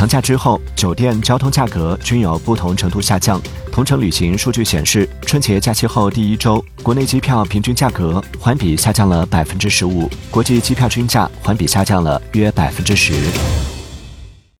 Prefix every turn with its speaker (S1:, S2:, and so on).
S1: 长假之后酒店交通价格均有不同程度下降。同程旅行数据显示春节假期后第一周国内机票平均价格环比下降了百分之十五国际机票均价环比下降了约百分之十。